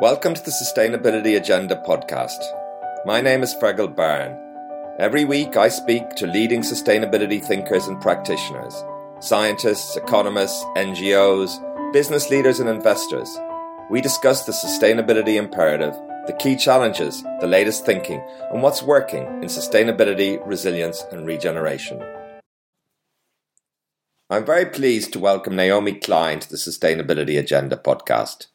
Welcome to the Sustainability Agenda podcast. My name is Fergal Byrne. Every week I speak to leading sustainability thinkers and practitioners, scientists, economists, NGOs, business leaders, and investors. We discuss the sustainability imperative, the key challenges, the latest thinking, and what's working in sustainability, resilience, and regeneration. I'm very pleased to welcome Naomi Klein to the Sustainability Agenda podcast.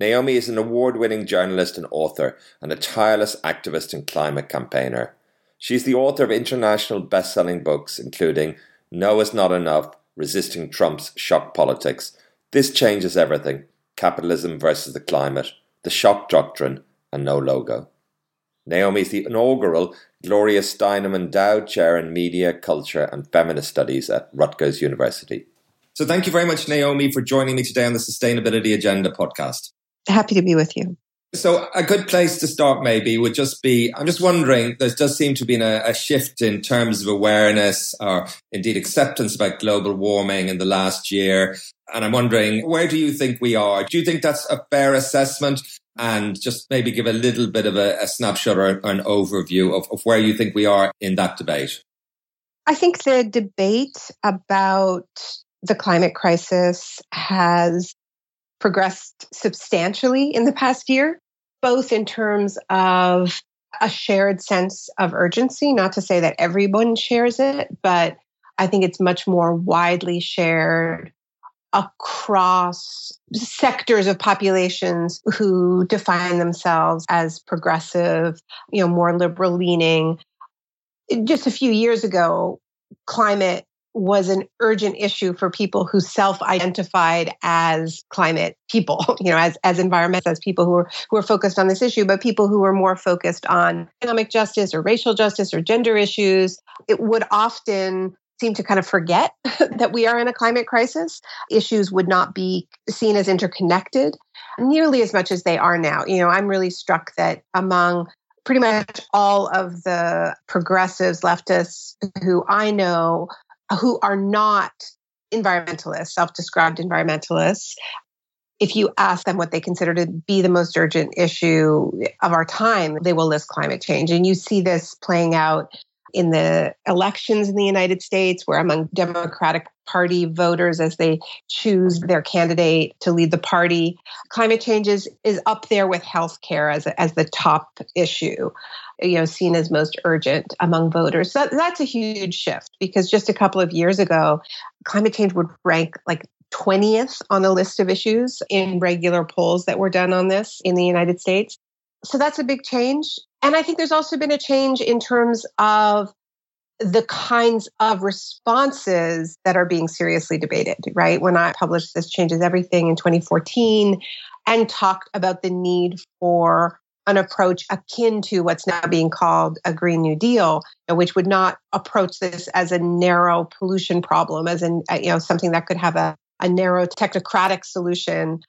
Naomi is an award winning journalist and author and a tireless activist and climate campaigner. She's the author of international best selling books, including No is Not Enough Resisting Trump's Shock Politics, This Changes Everything Capitalism versus the Climate, The Shock Doctrine, and No Logo. Naomi is the inaugural Gloria Steinem Endowed Chair in Media, Culture, and Feminist Studies at Rutgers University. So, thank you very much, Naomi, for joining me today on the Sustainability Agenda podcast. Happy to be with you. So, a good place to start maybe would just be I'm just wondering, there does seem to be a, a, shift in terms of awareness or indeed acceptance about global warming in the last year. And I'm wondering, where do you think we are? Do you think that's a fair assessment? And just maybe give a little bit of a, a snapshot or an overview of, of where you think we are in that debate. I think the debate about the climate crisis has progressed substantially in the past year, both in terms of a shared sense of urgency, not to say that everyone shares it, but I think it's much more widely shared across sectors of populations who define themselves as progressive, you know, more liberal leaning. Just a few years ago, climate was an urgent issue for people who self-identified as climate people, you know, as as environmentalists, as people who were who were focused on this issue, but people who were more focused on economic justice or racial justice or gender issues. It would often seem to kind of forget that we are in a climate crisis. Issues would not be seen as interconnected nearly as much as they are now. You know, I'm really struck that among pretty much all of the progressives, leftists who I know who are not environmentalists, self described environmentalists, if you ask them what they consider to be the most urgent issue of our time, they will list climate change. And you see this playing out in the elections in the United States, where among Democratic Party voters, as they choose their candidate to lead the party, climate change is, is up there with healthcare as, as the top issue, you know, seen as most urgent among voters. So that's a huge shift because just a couple of years ago, climate change would rank like 20th on the list of issues in regular polls that were done on this in the United States. So that's a big change. And I think there's also been a change in terms of the kinds of responses that are being seriously debated, right? When I published This Changes Everything in 2014 and talked about the need for an approach akin to what's now being called a Green New Deal, which would not approach this as a narrow pollution problem, as in uh, you know something that could have a, a narrow technocratic solution,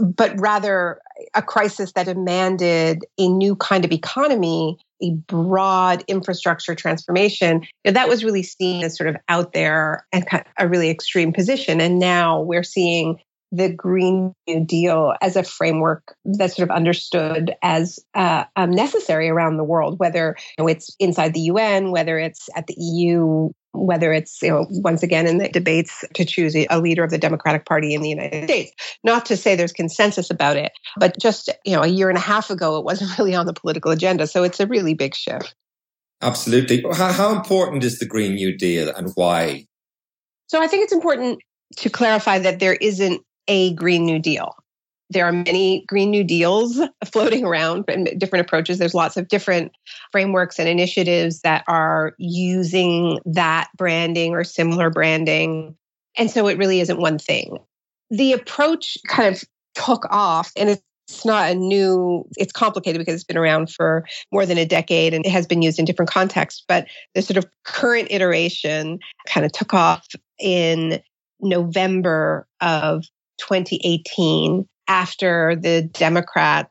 but rather a crisis that demanded a new kind of economy, a broad infrastructure transformation. You know, that was really seen as sort of out there and a really extreme position. And now we're seeing the Green New Deal as a framework that's sort of understood as uh, um, necessary around the world, whether you know, it's inside the UN, whether it's at the EU whether it's you know once again in the debates to choose a leader of the Democratic Party in the United States. Not to say there's consensus about it, but just you know a year and a half ago it wasn't really on the political agenda, so it's a really big shift. Absolutely. How, how important is the Green New Deal and why? So I think it's important to clarify that there isn't a Green New Deal there are many Green New Deals floating around and different approaches. There's lots of different frameworks and initiatives that are using that branding or similar branding. And so it really isn't one thing. The approach kind of took off and it's not a new it's complicated because it's been around for more than a decade and it has been used in different contexts but the sort of current iteration kind of took off in november of 2018 after the Democrats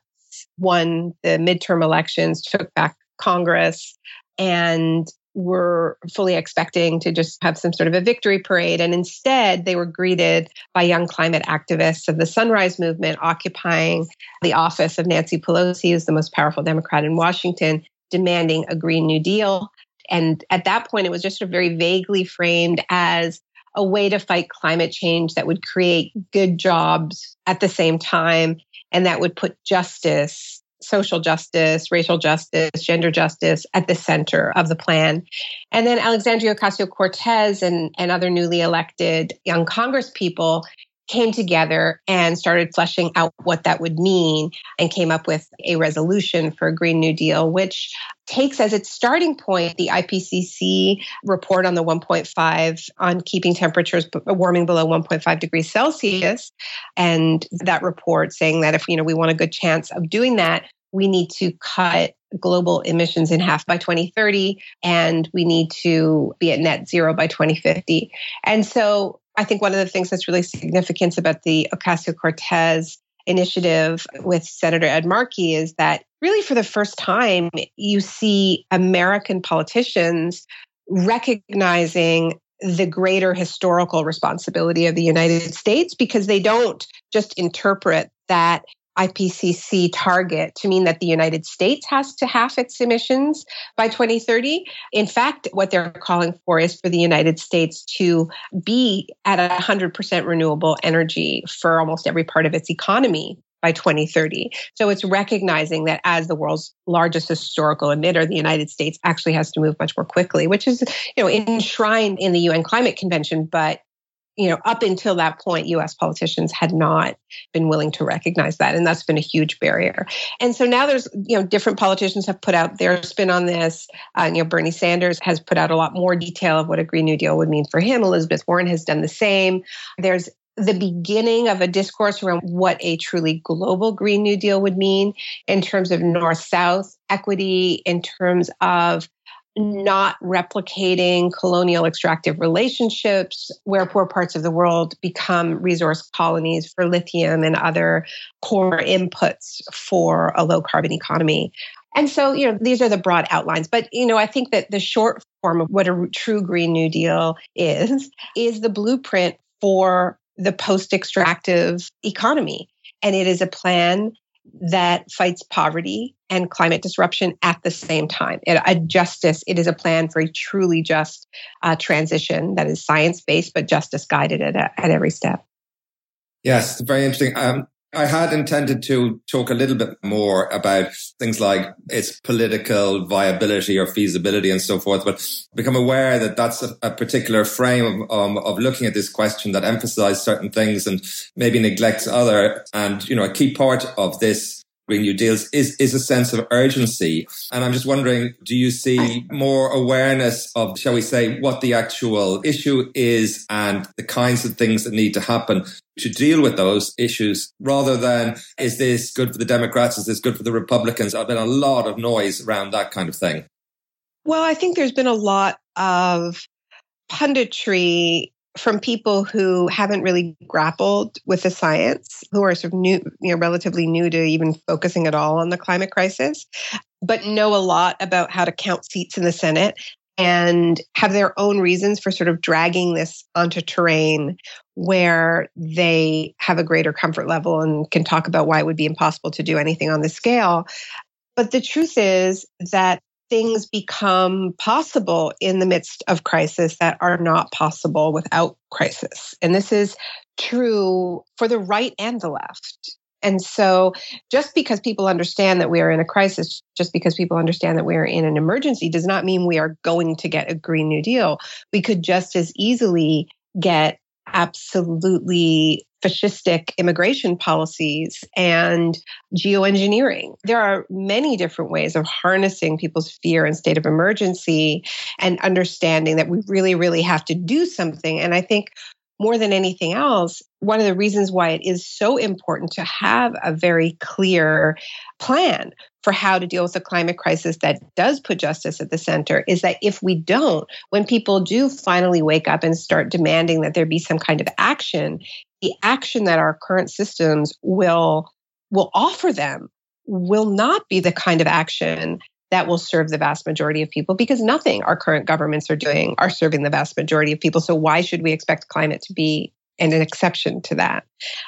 won the midterm elections, took back Congress, and were fully expecting to just have some sort of a victory parade. And instead, they were greeted by young climate activists of the Sunrise Movement occupying the office of Nancy Pelosi, who's the most powerful Democrat in Washington, demanding a Green New Deal. And at that point, it was just sort of very vaguely framed as a way to fight climate change that would create good jobs at the same time and that would put justice, social justice, racial justice, gender justice at the center of the plan. And then Alexandria Ocasio Cortez and, and other newly elected young Congress people came together and started fleshing out what that would mean and came up with a resolution for a Green New Deal, which takes as its starting point the IPCC report on the 1.5 on keeping temperatures warming below 1.5 degrees Celsius. And that report saying that if you know we want a good chance of doing that, we need to cut global emissions in half by 2030 and we need to be at net zero by 2050. And so I think one of the things that's really significant about the Ocasio Cortez initiative with Senator Ed Markey is that really for the first time, you see American politicians recognizing the greater historical responsibility of the United States because they don't just interpret that IPCC target to mean that the United States has to halve its emissions by 2030. In fact, what they're calling for is for the United States to be at 100% renewable energy for almost every part of its economy by 2030. So it's recognizing that as the world's largest historical emitter, the United States actually has to move much more quickly, which is, you know, enshrined in the UN Climate Convention, but you know, up until that point, US politicians had not been willing to recognize that. And that's been a huge barrier. And so now there's, you know, different politicians have put out their spin on this. Uh, you know, Bernie Sanders has put out a lot more detail of what a Green New Deal would mean for him. Elizabeth Warren has done the same. There's the beginning of a discourse around what a truly global Green New Deal would mean in terms of North South equity, in terms of not replicating colonial extractive relationships where poor parts of the world become resource colonies for lithium and other core inputs for a low carbon economy. And so, you know, these are the broad outlines. But, you know, I think that the short form of what a true Green New Deal is, is the blueprint for the post extractive economy. And it is a plan that fights poverty and climate disruption at the same time. It, a justice, it is a plan for a truly just uh, transition that is science based, but justice guided at, at every step. Yes, very interesting. Um, I had intended to talk a little bit more about things like its political viability or feasibility and so forth, but become aware that that's a, a particular frame of, um, of looking at this question that emphasizes certain things and maybe neglects other. And, you know, a key part of this Green New Deals is, is a sense of urgency. And I'm just wondering, do you see more awareness of, shall we say, what the actual issue is and the kinds of things that need to happen to deal with those issues rather than is this good for the Democrats? Is this good for the Republicans? There's been a lot of noise around that kind of thing. Well, I think there's been a lot of punditry from people who haven't really grappled with the science, who are sort of new, you know, relatively new to even focusing at all on the climate crisis, but know a lot about how to count seats in the Senate and have their own reasons for sort of dragging this onto terrain where they have a greater comfort level and can talk about why it would be impossible to do anything on the scale. But the truth is that things become possible in the midst of crisis that are not possible without crisis. And this is true for the right and the left. And so, just because people understand that we are in a crisis, just because people understand that we are in an emergency, does not mean we are going to get a Green New Deal. We could just as easily get absolutely fascistic immigration policies and geoengineering. There are many different ways of harnessing people's fear and state of emergency and understanding that we really, really have to do something. And I think more than anything else, one of the reasons why it is so important to have a very clear plan for how to deal with the climate crisis that does put justice at the center is that if we don't, when people do finally wake up and start demanding that there be some kind of action, the action that our current systems will will offer them will not be the kind of action that will serve the vast majority of people because nothing our current governments are doing are serving the vast majority of people. So why should we expect climate to be and an exception to that.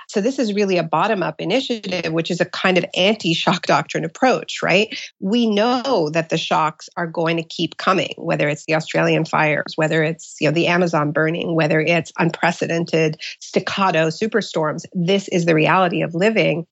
So, this is really a bottom up initiative, which is a kind of anti shock doctrine approach, right? We know that the shocks are going to keep coming, whether it's the Australian fires, whether it's you know, the Amazon burning, whether it's unprecedented staccato superstorms. This is the reality of living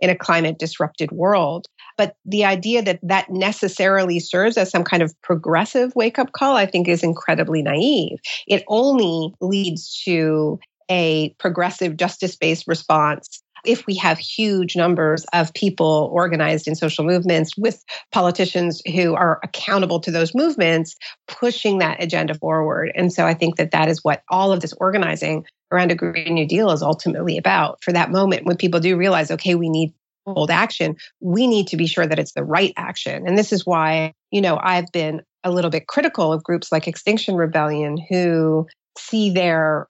in a climate disrupted world. But the idea that that necessarily serves as some kind of progressive wake up call, I think, is incredibly naive. It only leads to a progressive justice based response if we have huge numbers of people organized in social movements with politicians who are accountable to those movements pushing that agenda forward. And so I think that that is what all of this organizing around a Green New Deal is ultimately about. For that moment when people do realize, okay, we need bold action, we need to be sure that it's the right action. And this is why, you know, I've been a little bit critical of groups like Extinction Rebellion who see their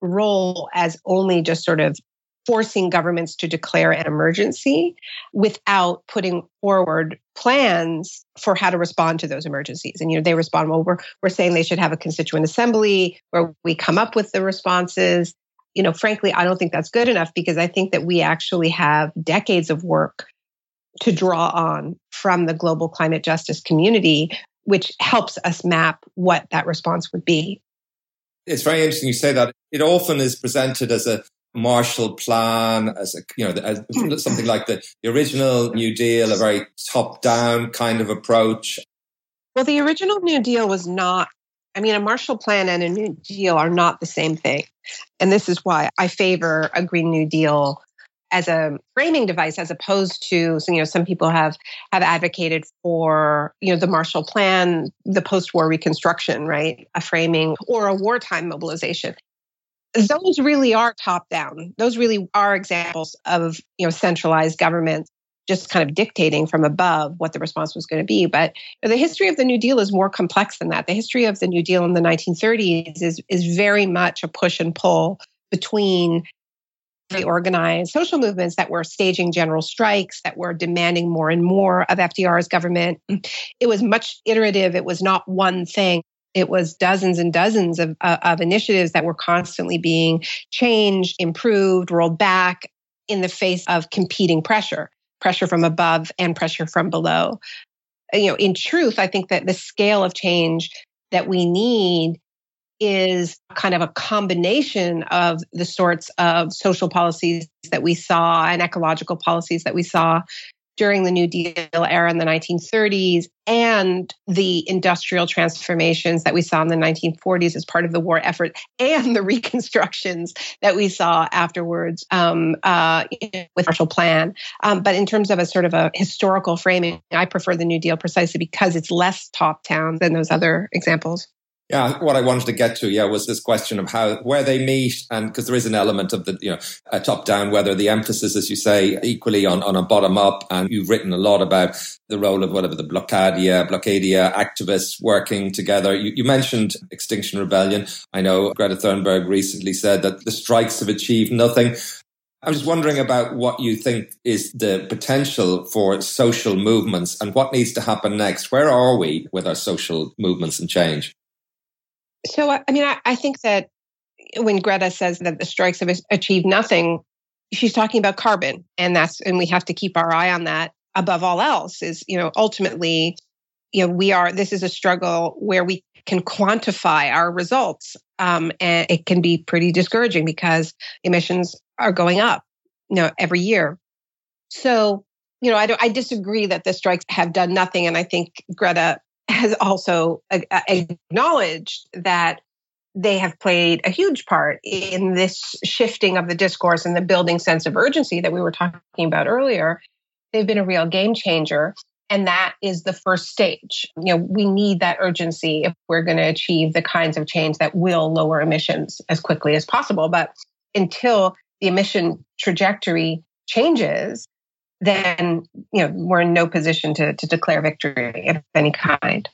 role as only just sort of forcing governments to declare an emergency without putting forward plans for how to respond to those emergencies. And you know, they respond, well, we're we're saying they should have a constituent assembly where we come up with the responses. You know, frankly, I don't think that's good enough because I think that we actually have decades of work to draw on from the global climate justice community, which helps us map what that response would be. It's very interesting you say that. It often is presented as a Marshall Plan, as a you know, as hmm. something like the, the original New Deal, a very top-down kind of approach. Well, the original New Deal was not. I mean, a Marshall Plan and a New Deal are not the same thing, and this is why I favor a Green New Deal as a framing device as opposed to you know some people have have advocated for you know the marshall plan the post-war reconstruction right? A framing or a wartime mobilization. Those really are top down those really are examples of you know centralized government just kind of dictating from above what the response was going to be. But the history of the new deal is more complex than that. The history of the new deal in the 1930s is is very much a push and pull between organized social movements that were staging general strikes, that were demanding more and more of FDR's government. It was much iterative. It was not one thing. It was dozens and dozens of, uh, of initiatives that were constantly being changed, improved, rolled back in the face of competing pressure, pressure from above and pressure from below. You know, in truth, I think that the scale of change that we need is kind of a combination of the sorts of social policies that we saw and ecological policies that we saw during the New Deal era in the 1930s and the industrial transformations that we saw in the 1940s as part of the war effort and the reconstructions that we saw afterwards um, uh, with Marshall Plan. Um, but in terms of a sort of a historical framing, I prefer the New Deal precisely because it's less top down than those other examples. Yeah, what I wanted to get to, yeah, was this question of how where they meet, and because there is an element of the you know top down, whether the emphasis, as you say, equally on on a bottom up, and you've written a lot about the role of whatever the Blockadia, Blockadia activists working together. You, you mentioned Extinction Rebellion. I know Greta Thunberg recently said that the strikes have achieved nothing. I'm just wondering about what you think is the potential for social movements and what needs to happen next. Where are we with our social movements and change? So, I mean, I, I think that when Greta says that the strikes have achieved nothing, she's talking about carbon, and that's and we have to keep our eye on that above all else. Is you know ultimately, you know, we are this is a struggle where we can quantify our results, um, and it can be pretty discouraging because emissions are going up, you know, every year. So, you know, I don't, I disagree that the strikes have done nothing, and I think Greta has also acknowledged that they have played a huge part in this shifting of the discourse and the building sense of urgency that we were talking about earlier. They've been a real game changer. And that is the first stage. You know, we need that urgency if we're going to achieve the kinds of change that will lower emissions as quickly as possible. But until the emission trajectory changes, then you know we're in no position to to declare victory of any kind.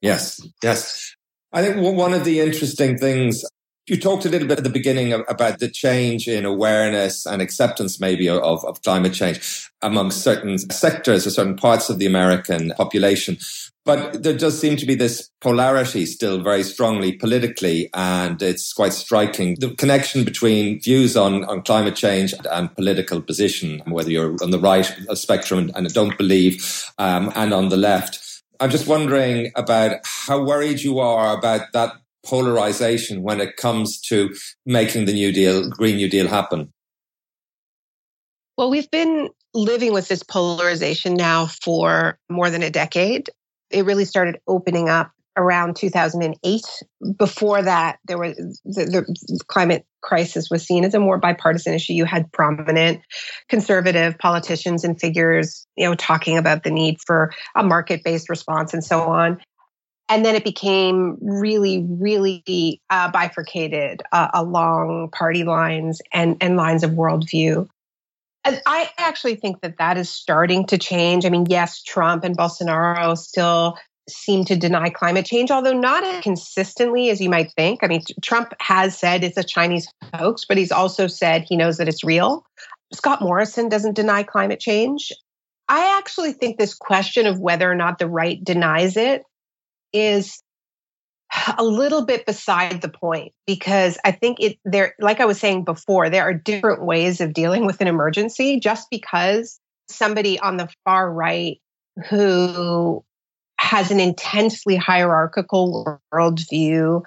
Yes, yes. I think one of the interesting things You talked a little bit at the beginning about the change in awareness and acceptance, maybe, of, of climate change among certain sectors or certain parts of the American population. But there does seem to be this polarity still very strongly politically, and it's quite striking. The connection between views on, on climate change and political position, whether you're on the right spectrum and don't believe, um, and on the left. I'm just wondering about how worried you are about that polarization when it comes to making the New Deal, Green New Deal happen? Well, we've been living with this polarization now for more than a decade. It really started opening up around 2008. Before that, there was the, the, climate crisis was seen as a more bipartisan issue. You had prominent conservative politicians and figures, you know, talking about the need for a market-based response and so on and then it became really, really uh, bifurcated uh, along party lines and, and lines of worldview. I actually think that that is starting to change. I mean, yes, Trump and Bolsonaro still seem to deny climate change, although not as consistently as you might think. I mean, Trump has said it's a Chinese hoax, but he's also said he knows that it's real. Scott Morrison doesn't deny climate change. I actually think this question of whether or not the right denies it is a little bit beside the point because I think it there like I was saying before there are different ways of dealing with an emergency just because somebody on the far right who has an intensely hierarchical worldview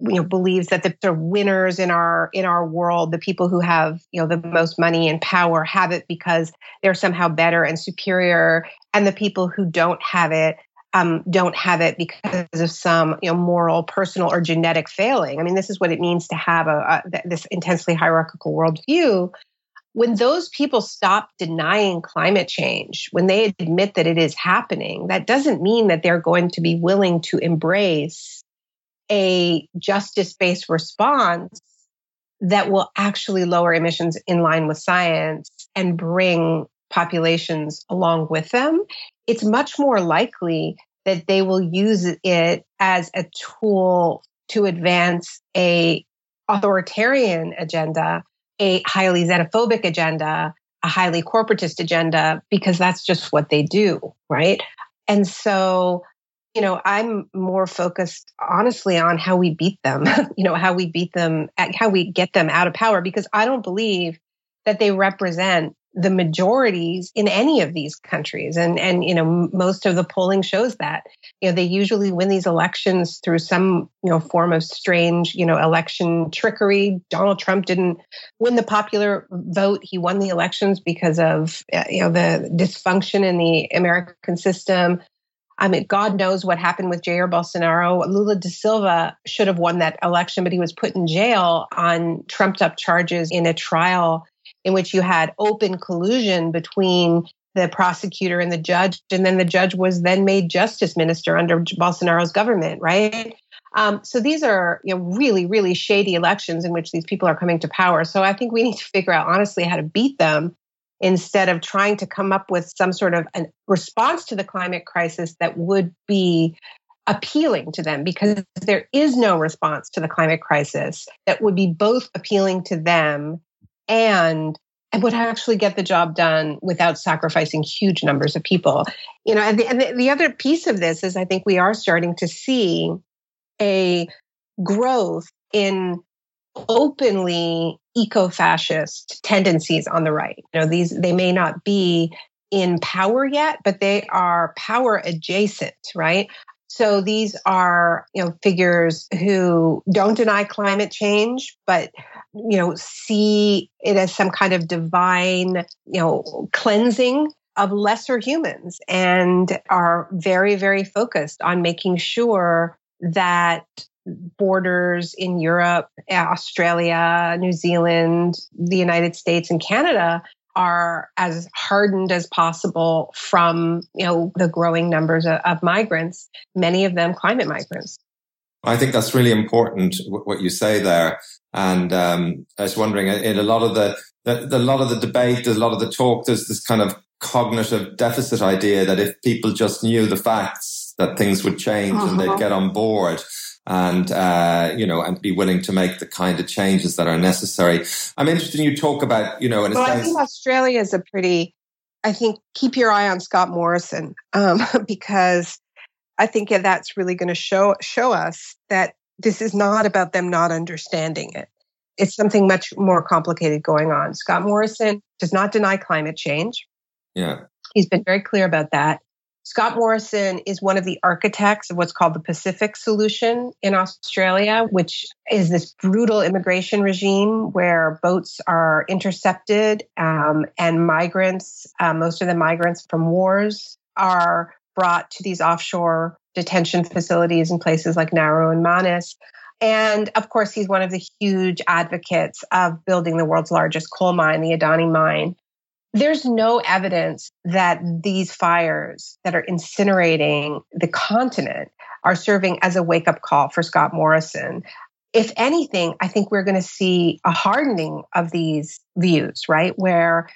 you know believes that the, the winners in our in our world the people who have you know the most money and power have it because they're somehow better and superior and the people who don't have it um, don't have it because of some you know moral, personal, or genetic failing. I mean, this is what it means to have a, a this intensely hierarchical worldview. When those people stop denying climate change, when they admit that it is happening, that doesn't mean that they're going to be willing to embrace a justice-based response that will actually lower emissions in line with science and bring populations along with them, it's much more likely that they will use it as a tool to advance a authoritarian agenda, a highly xenophobic agenda, a highly corporatist agenda, because that's just what they do, right? And so, you know, I'm more focused honestly on how we beat them, you know, how we beat them, how we get them out of power, because I don't believe that they represent the majorities in any of these countries. And and you know most of the polling shows that you know they usually win these elections through some you know form of strange you know election trickery. Donald trump didn't win the popular vote. He won the elections because of uh, you know the dysfunction in the american system. I mean, God knows what happened with Jair Bolsonaro. Lula da Silva should have won that election, but he was put in jail on trumped up charges in a trial in which you had open collusion between the prosecutor and the judge, and then the judge was then made justice minister under Bolsonaro's government, right? Um, so these are you know really really shady elections in which these people are coming to power. So I think we need to figure out honestly how to beat them instead of trying to come up with some sort of a response to the climate crisis that would be appealing to them because there is no response to the climate crisis that would be both appealing to them and and would actually get the job done without sacrificing huge numbers of people. You know, and the, and the, the other piece of this is I think we are starting to see a growth in openly eco-fascist tendencies on the right. You know, these they may not be in power yet, but they are power adjacent, right? So these are, you know, figures who don't deny climate change, but you know, see it as some kind of divine, you know, cleansing of lesser humans and are very, very focused on making sure that borders in Europe, uh, Australia, New Zealand, the United States, and Canada are as hardened as possible from you know the growing numbers of, of migrants many of them climate migrants i think that's really important what you say there and um, i was wondering in a lot of the, the, lot of the debate a lot of the talk there's this kind of cognitive deficit idea that if people just knew the facts that things would change uh-huh. and they'd uh-huh. get on board and uh, you know, and be willing to make the kind of changes that are necessary. I'm interested in you talk about, you know, in well, sense, I think Australia is a pretty. I think keep your eye on Scott Morrison um, because I think that's really going to show show us that this is not about them not understanding it. It's something much more complicated going on. Scott Morrison does not deny climate change. Yeah. He's been very clear about that. Scott Morrison is one of the architects of what's called the Pacific Solution in Australia, which is this brutal immigration regime where boats are intercepted um, and migrants, uh, most of the migrants from wars, are brought to these offshore detention facilities in places like Nauru and Manus. And of course, he's one of the huge advocates of building the world's largest coal mine, the Adani mine, there's no evidence that these fires that are incinerating the continent are serving as a wake up call for Scott Morrison. If anything, I think we're going to see a hardening of these views, right? Where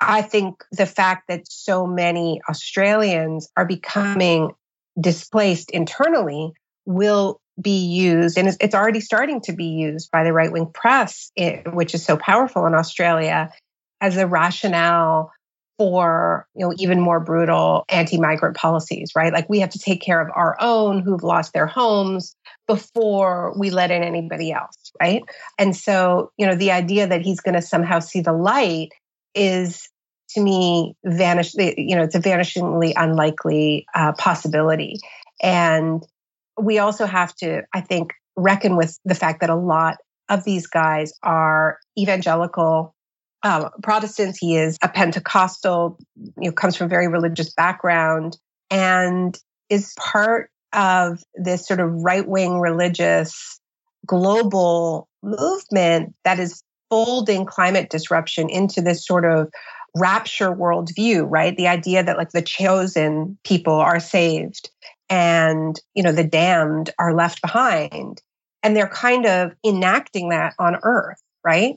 I think the fact that so many Australians are becoming displaced internally will be used, and it's already starting to be used by the right wing press, which is so powerful in Australia, as a rationale for you know even more brutal anti-migrant policies right? Like we have to take care of our own who've lost their homes before we let in anybody else right? And so you know the idea that he's going to somehow see the light is to me vanish you know it's a vanishingly unlikely uh, possibility and we also have to i think reckon with the fact that a lot of these guys are evangelical um, Protestants. He is a Pentecostal, you know, comes from a very religious background and is part of this sort of right wing religious global movement that is folding climate disruption into this sort of rapture worldview, right? The idea that like the chosen people are saved and, you know, the damned are left behind. And they're kind of enacting that on earth, right?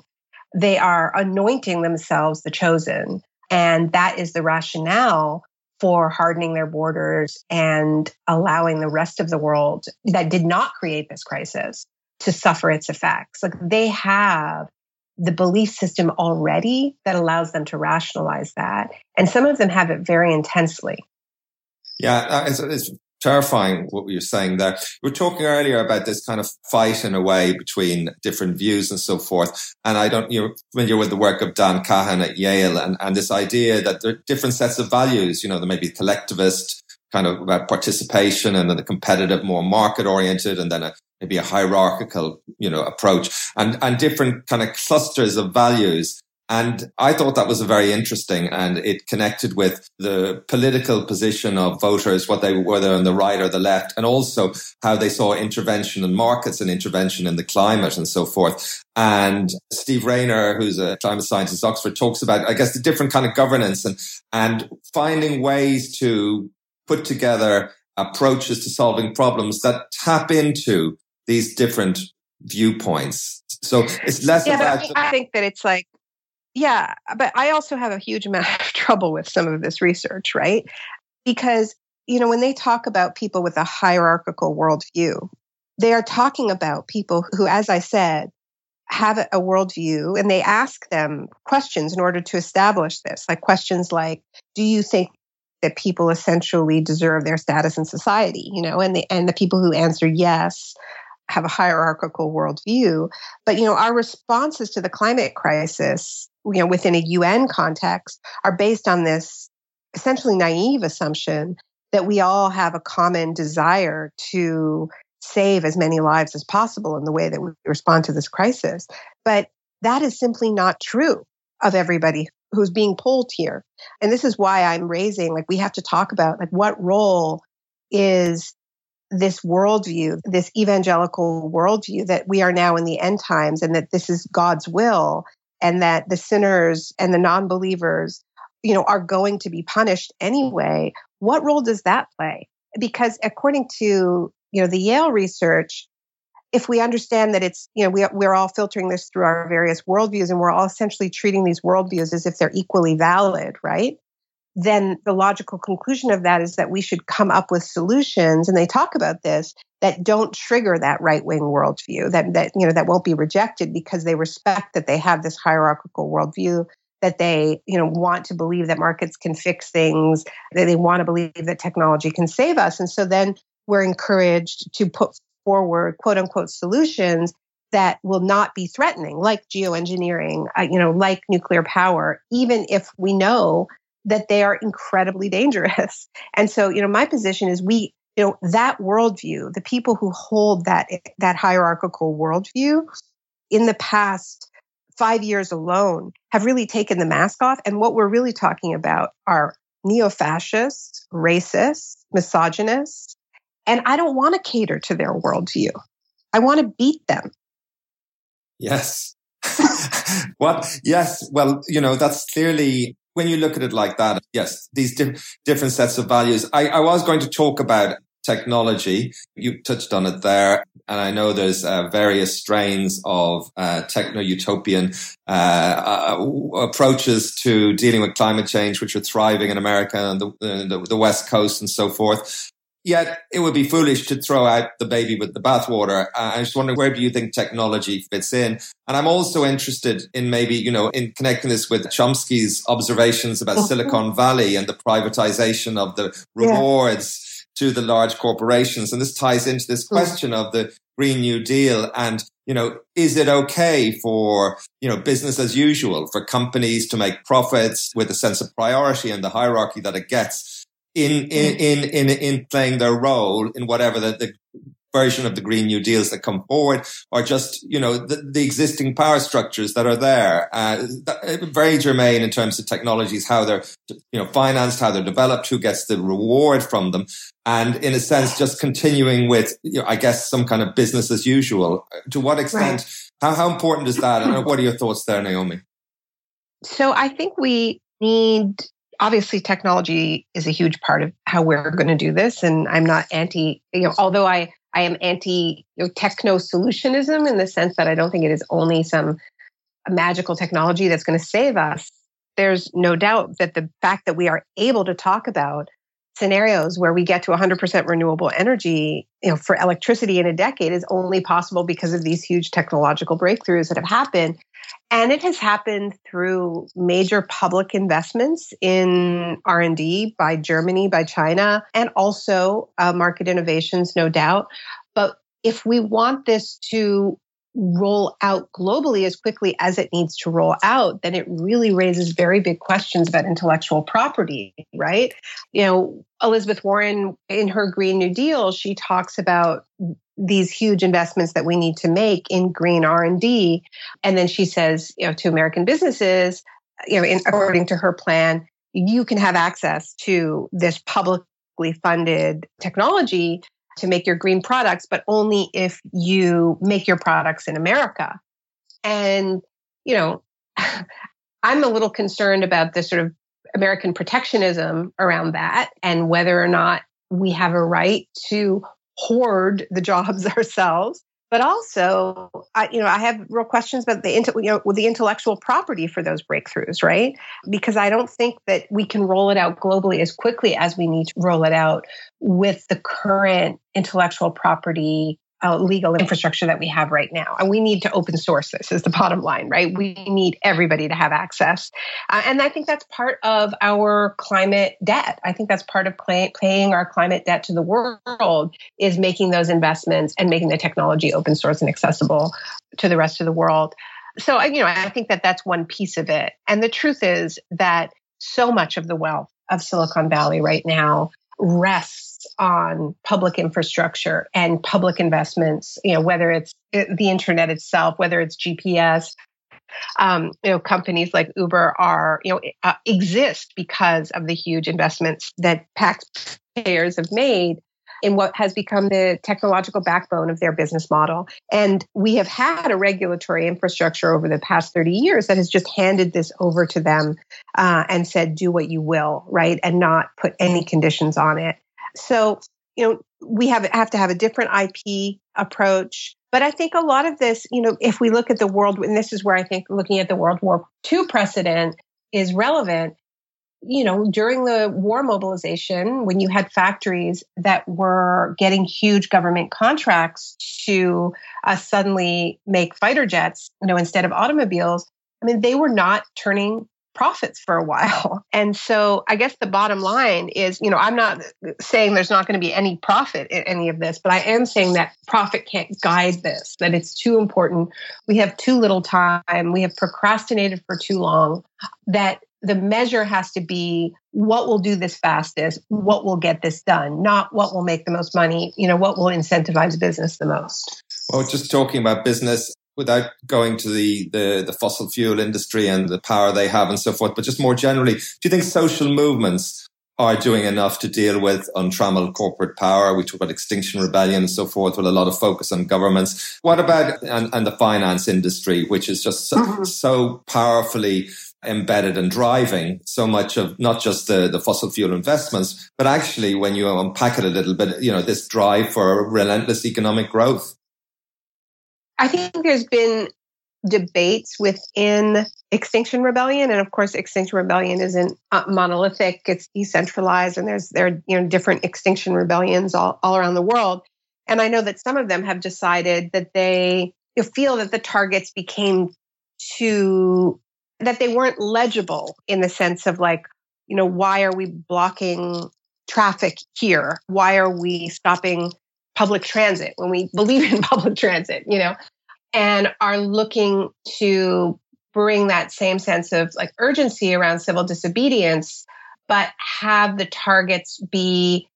they are anointing themselves the chosen. And that is the rationale for hardening their borders and allowing the rest of the world that did not create this crisis to suffer its effects. Like they have the belief system already that allows them to rationalize that. And some of them have it very intensely. Yeah, uh, it's, it's terrifying what you're saying there. We were talking earlier about this kind of fight in a way between different views and so forth. And I don't, you're familiar with the work of Dan Kahan at Yale and, and this idea that there are different sets of values, you know, there may be collectivist kind of about participation and then the competitive, more market oriented and then a, maybe a hierarchical, you know, approach and, and different kind of clusters of values. And I thought that was a very interesting and it connected with the political position of voters, what they were, whether on the right or the left, and also how they saw intervention in markets and intervention in the climate and so forth. And Steve Rayner, who's a climate scientist at Oxford, talks about, I guess, the different kind of governance and, and finding ways to put together approaches to solving problems that tap into these different viewpoints. So it's less yeah, about. I think that it's like yeah, but I also have a huge amount of trouble with some of this research, right? Because, you know, when they talk about people with a hierarchical worldview, they are talking about people who, as I said, have a worldview and they ask them questions in order to establish this, like questions like, do you think that people essentially deserve their status in society? You know, and the and the people who answer yes have a hierarchical worldview. But you know, our responses to the climate crisis you know, within a UN context are based on this essentially naive assumption that we all have a common desire to save as many lives as possible in the way that we respond to this crisis. But that is simply not true of everybody who's being pulled here. And this is why I'm raising, like, we have to talk about, like, what role is this worldview, this evangelical worldview that we are now in the end times and that this is God's will and that the sinners and the non-believers you know are going to be punished anyway what role does that play? Because according to you know the yale research if we understand that it's you know we, we're all filtering this through our various worldviews and we're all essentially treating these worldviews as if they're equally valid right then the logical conclusion of that is that we should come up with solutions and they talk about this that don't trigger that right-wing worldview that that you know that won't be rejected because they respect that they have this hierarchical worldview that they you know want to believe that markets can fix things that they want to believe that technology can save us. And so then we're encouraged to put forward quote unquote solutions that will not be threatening like geoengineering uh, you know like nuclear power even if we know that they are incredibly dangerous. And so, you know, my position is we, you know, that worldview, the people who hold that that hierarchical worldview in the past five years alone have really taken the mask off. And what we're really talking about are neo-fascists, racists, misogynists. And I don't want to cater to their worldview. I want to beat them. Yes. what? yes. Well, you know, that's clearly when you look at it like that, yes, these di- different sets of values. I, I, was going to talk about technology. You touched on it there. And I know there's uh, various strains of uh, techno utopian uh, uh, approaches to dealing with climate change, which are thriving in America and the, the, the West Coast and so forth. Yet it would be foolish to throw out the baby with the bathwater. Uh, I just wonder where do you think technology fits in? And I'm also interested in maybe, you know, in connecting this with Chomsky's observations about. Silicon Valley and the privatization of the rewards yeah. to the large corporations. And this ties into this question of the Green New Deal and you know, is it okay for, you know, business as usual for companies to make profits with a sense of priority and the hierarchy that it gets? In mm-hmm. in in in, in playing their role in whatever the, the version of the Green New Deals that come forward, or just you know the, the existing power structures that are there. Uh, uh, very germane in terms of technologies, how they're you know financed, how they're developed, who gets the reward from them, and in a sense, just continuing with you know, I guess some kind of business as usual. Uh, to what extent? Right. How how important is that? And what are your thoughts there, Naomi? So I think we need obviously technology is a huge part of how we're going to do this and i'm not anti you know although i i am anti you know, techno solutionism in the sense that i don't think it is only some magical technology that's going to save us there's no doubt that the fact that we are able to talk about scenarios where we get to 100% renewable energy you know for electricity in a decade is only possible because of these huge technological breakthroughs that have happened and it has happened through major public investments in r&d by germany by china and also uh, market innovations no doubt. But if we want this to roll out globally as quickly as it needs to roll out, then it really raises very big questions about intellectual property, right? You know, Elizabeth Warren in her Green New Deal, she talks about these huge investments that we need to make in green R&D and then she says, you know, to American businesses, you know, in, according to her plan, you can have access to this publicly funded technology to make your green products, but only if you make your products in America. And, you know, I'm a little concerned about this sort of American protectionism around that and whether or not we have a right to hoard the jobs ourselves but also I, you know i have real questions about the you know the intellectual property for those breakthroughs right? Because i don't think that we can roll it out globally as quickly as we need to roll it out with the current intellectual property uh, legal infrastructure that we have right now. And we need to open source this is the bottom line, right? We need everybody to have access. Uh, and I think that's part of our climate debt. I think that's part of play, paying our climate debt to the world is making those investments and making the technology open source and accessible to the rest of the world. So, you know, I think that that's one piece of it. And the truth is that so much of the wealth of Silicon Valley right now rests on public infrastructure and public investments, you know, whether it's the internet itself, whether it's GPS, um, you know, companies like Uber are, you know, uh, exist because of the huge investments that taxpayers have made in what has become the technological backbone of their business model. And we have had a regulatory infrastructure over the past 30 years that has just handed this over to them uh, and said, do what you will, right? And not put any conditions on it. So, you know, we have have to have a different IP approach. But I think a lot of this, you know, if we look at the world, and this is where I think looking at the World War II precedent is relevant, you know, during the war mobilization, when you had factories that were getting huge government contracts to uh, suddenly make fighter jets, you know, instead of automobiles, I mean, they were not turning profits for a while. And so I guess the bottom line is, you know, I'm not saying there's not going to be any profit in any of this, but I am saying that profit can't guide this, that it's too important. We have too little time. We have procrastinated for too long, that the measure has to be what will do this fastest, what will get this done, not what will make the most money, you know, what will incentivize business the most. Well, just talking about business, without going to the, the, the fossil fuel industry and the power they have and so forth, but just more generally, do you think social movements are doing enough to deal with untrammeled corporate power? We talk about extinction rebellion and so forth with a lot of focus on governments. What about and, and the finance industry, which is just so, mm-hmm. so powerfully embedded and driving so much of not just the, the fossil fuel investments, but actually when you unpack it a little bit, you know, this drive for relentless economic growth? I think there's been debates within Extinction Rebellion, and of course, Extinction Rebellion isn't uh, monolithic; it's decentralized, and there's there are you know different Extinction Rebellions all, all around the world. And I know that some of them have decided that they feel that the targets became too that they weren't legible in the sense of like you know why are we blocking traffic here? Why are we stopping public transit, when we believe in public transit, you know, and are looking to bring that same sense of like urgency around civil disobedience, but have the targets be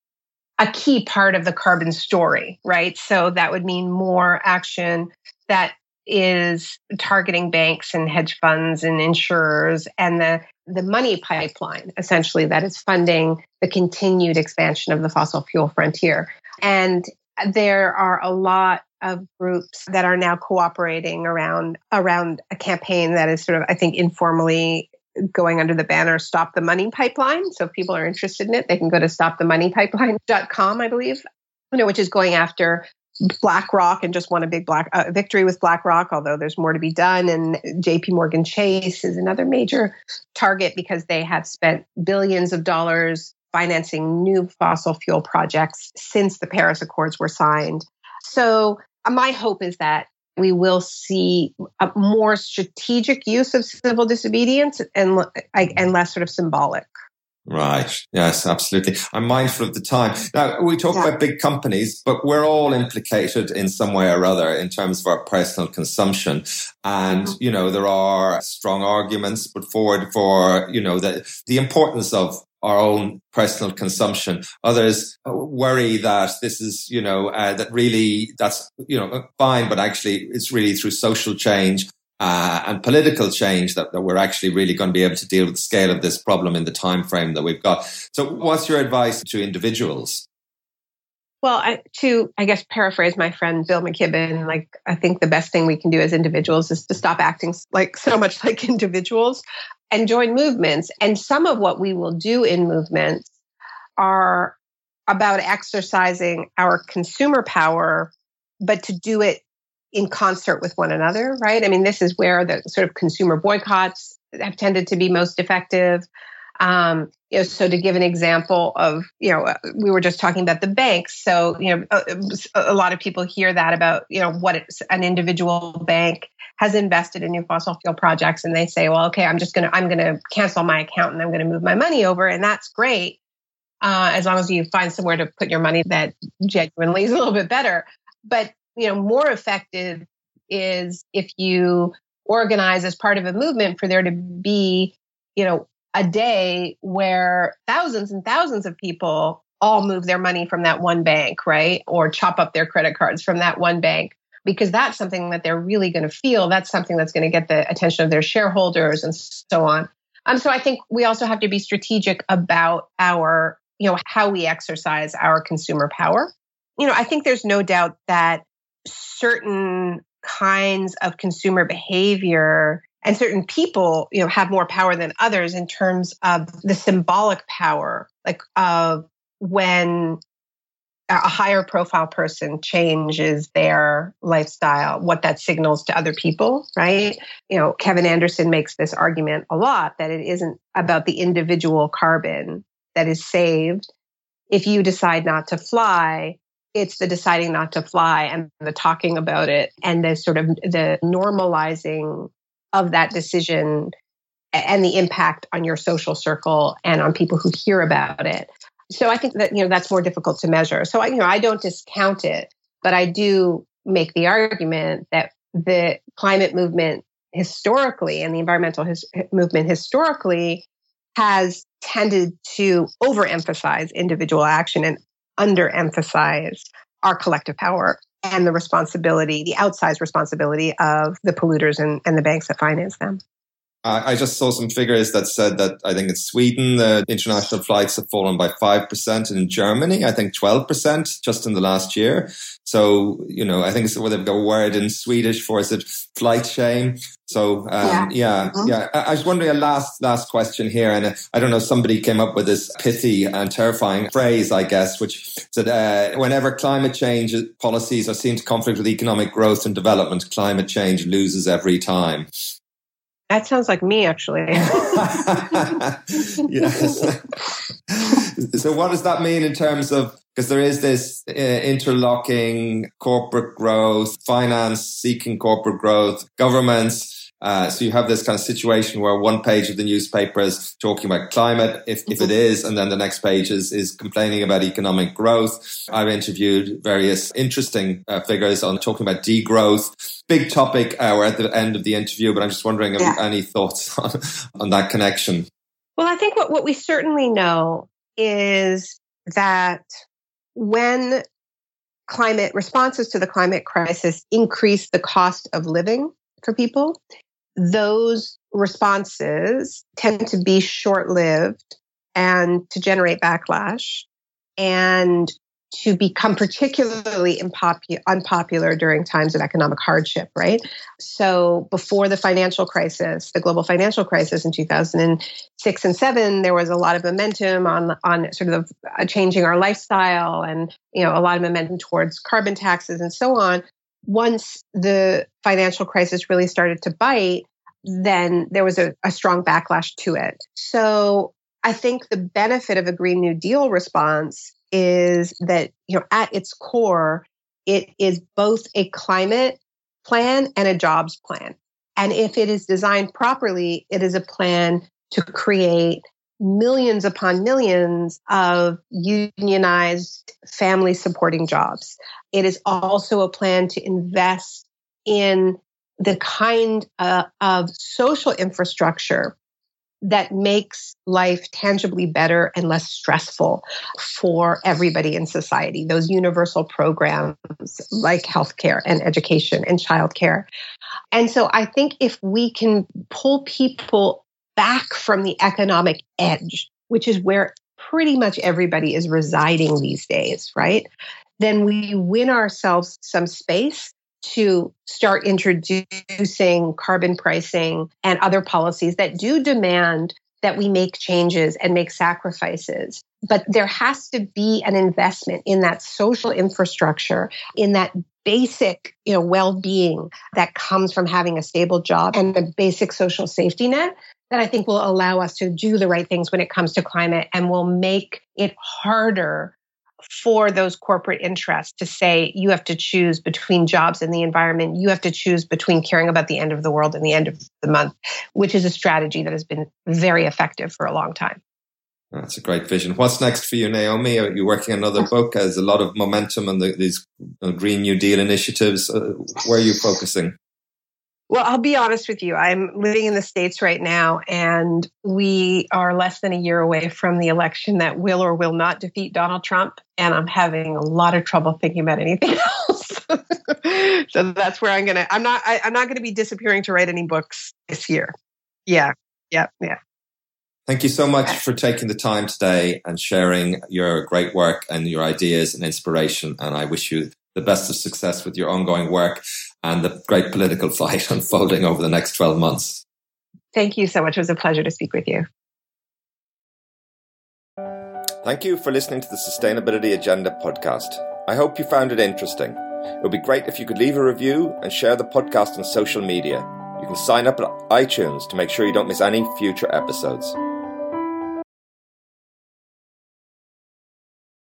a key part of the carbon story, right? So that would mean more action that is targeting banks and hedge funds and insurers and the the money pipeline essentially that is funding the continued expansion of the fossil fuel frontier. And there are a lot of groups that are now cooperating around around a campaign that is sort of I think informally going under the banner stop the money pipeline. So if people are interested in it they can go to stopthemoneypipeline.com I believe you know which is going after BlackRock and just won a big black uh, victory with BlackRock, although there's more to be done. And JP Morgan Chase is another major target because they have spent billions of dollars financing new fossil fuel projects since the Paris Accords were signed. So, uh, my hope is that we will see a more strategic use of civil disobedience and, and less sort of symbolic. Right. Yes, absolutely. I'm mindful of the time. Now, we talk yeah. about big companies, but we're all implicated in some way or other in terms of our personal consumption. And, mm-hmm. you know, there are strong arguments put forward for, you know, the, the importance of our own personal consumption. Others worry that this is, you know, uh, that really that's, you know, fine, but actually it's really through social change uh, and political change that, that we're actually really going to be able to deal with the scale of this problem in the time frame that we've got. So, what's your advice to individuals? Well, I, to I guess paraphrase my friend Bill McKibben, like I think the best thing we can do as individuals is to stop acting like so much like individuals and join movements. And some of what we will do in movements are about exercising our consumer power, but to do it in concert with one another, right? I mean, this is where the sort of consumer boycotts have tended to be most effective. Um, you know, so to give an example of, you know, we were just talking about the banks. So, you know, a, a lot of people hear that about, you know, what an individual bank has invested in new fossil fuel projects and they say well okay i'm just to i'm to cancel my account and i'm to move my money over and that's great uh, as long as you find somewhere to put your money that genuinely is a little bit better but you know more effective is if you organize as part of a movement for there to be you know a day where thousands and thousands of people all move their money from that one bank right or chop up their credit cards from that one bank because that's something that they're really going to feel. That's something that's going to get the attention of their shareholders and so on. Um, so I think we also have to be strategic about our, you know, how we exercise our consumer power. You know, I think there's no doubt that certain kinds of consumer behavior and certain people, you know, have more power than others in terms of the symbolic power, like of when a higher profile person changes their lifestyle, what that signals to other people, right? You know, Kevin Anderson makes this argument a lot that it isn't about the individual carbon that is saved. If you decide not to fly, it's the deciding not to fly and the talking about it and the sort of the normalizing of that decision and the impact on your social circle and on people who hear about it. So I think that you know that's more difficult to measure. So I you know I don't discount it, but I do make the argument that the climate movement historically and the environmental his, movement historically has tended to overemphasize individual action and underemphasize our collective power and the responsibility, the outsized responsibility of the polluters and, and the banks that finance them. I just saw some figures that said that I think in Sweden, the international flights have fallen by 5%. And in Germany, I think 12% just in the last year. So, you know, I think it's what they've got a word in Swedish for is it flight shame. So, um, yeah, yeah, mm-hmm. yeah. I, I was wondering a last, last question here. And uh, I don't know, somebody came up with this pithy and terrifying phrase, I guess, which said, uh, whenever climate change policies are seen to conflict with economic growth and development, climate change loses every time. That sounds like me, actually. yes. so, what does that mean in terms of because there is this uh, interlocking corporate growth, finance seeking corporate growth, governments uh, so you have this kind of situation where one page of the newspaper is talking about climate, if, if it mm-hmm. and then the next page is, is complaining about economic growth. I've interviewed various interesting uh, figures on talking about degrowth. Big topic uh, we're at the end of the interview, but I'm just wondering yeah. any thoughts on, on that connection. Well, I think what, what we certainly know is that when climate responses to the climate crisis increase the cost of living for people, those responses tend to be short lived and to generate backlash and to become particularly impopu- unpopular during times of economic hardship, right? So before the financial crisis, the global financial crisis in 2006 and 7, there was a lot of momentum on on sort of uh, changing our lifestyle and you know a lot of momentum towards carbon taxes and so on once the financial crisis really started to bite, then there was a, a, strong backlash to it. So I think the benefit of a Green New Deal response is that, you know, at its core, it is both a climate plan and a jobs plan. And if it is designed properly, it is a plan to create millions upon millions of unionized family supporting jobs. It is also a plan to invest in the kind uh, of social infrastructure that makes life tangibly better and less stressful for everybody in society. Those universal programs like healthcare and education and childcare. And so I think if we can pull people back from the economic edge, which is where pretty much everybody is residing these days, right? Then we win ourselves some space to start introducing carbon pricing and other policies that do demand that we make changes and make sacrifices. But there has to be an investment in that social infrastructure, in that basic, you know, well-being that comes from having a stable job and a basic social safety net that I think will allow us to do the right things when it comes to climate and will make it harder for those corporate interests to say you have to choose between jobs and the environment. You have to choose between caring about the end of the world and the end of the month, which is a strategy that has been very effective for a long time. That's a great vision. What's next for you, Naomi? Are you working on another book? There's a lot of momentum on the, these uh, Green New Deal initiatives. Uh, where are you focusing? Well, I'll be honest with you. I'm living in the States right now, and we are less than a year away from the election that will or will not defeat Donald Trump. And I'm having a lot of trouble thinking about anything else. so that's where I'm gonna. I'm not. I, I'm not going to be disappearing to write any books this year. Yeah. Yeah. Yeah. Thank you so much for taking the time today and sharing your great work and your ideas and inspiration. And I wish you the best of success with your ongoing work and the great political fight unfolding over the next 12 months. Thank you so much. It was a pleasure to speak with you. Thank you for listening to the Sustainability Agenda podcast. I hope you found it interesting. It would be great if you could leave a review and share the podcast on social media. You can sign up at iTunes to make sure you don't miss any future episodes.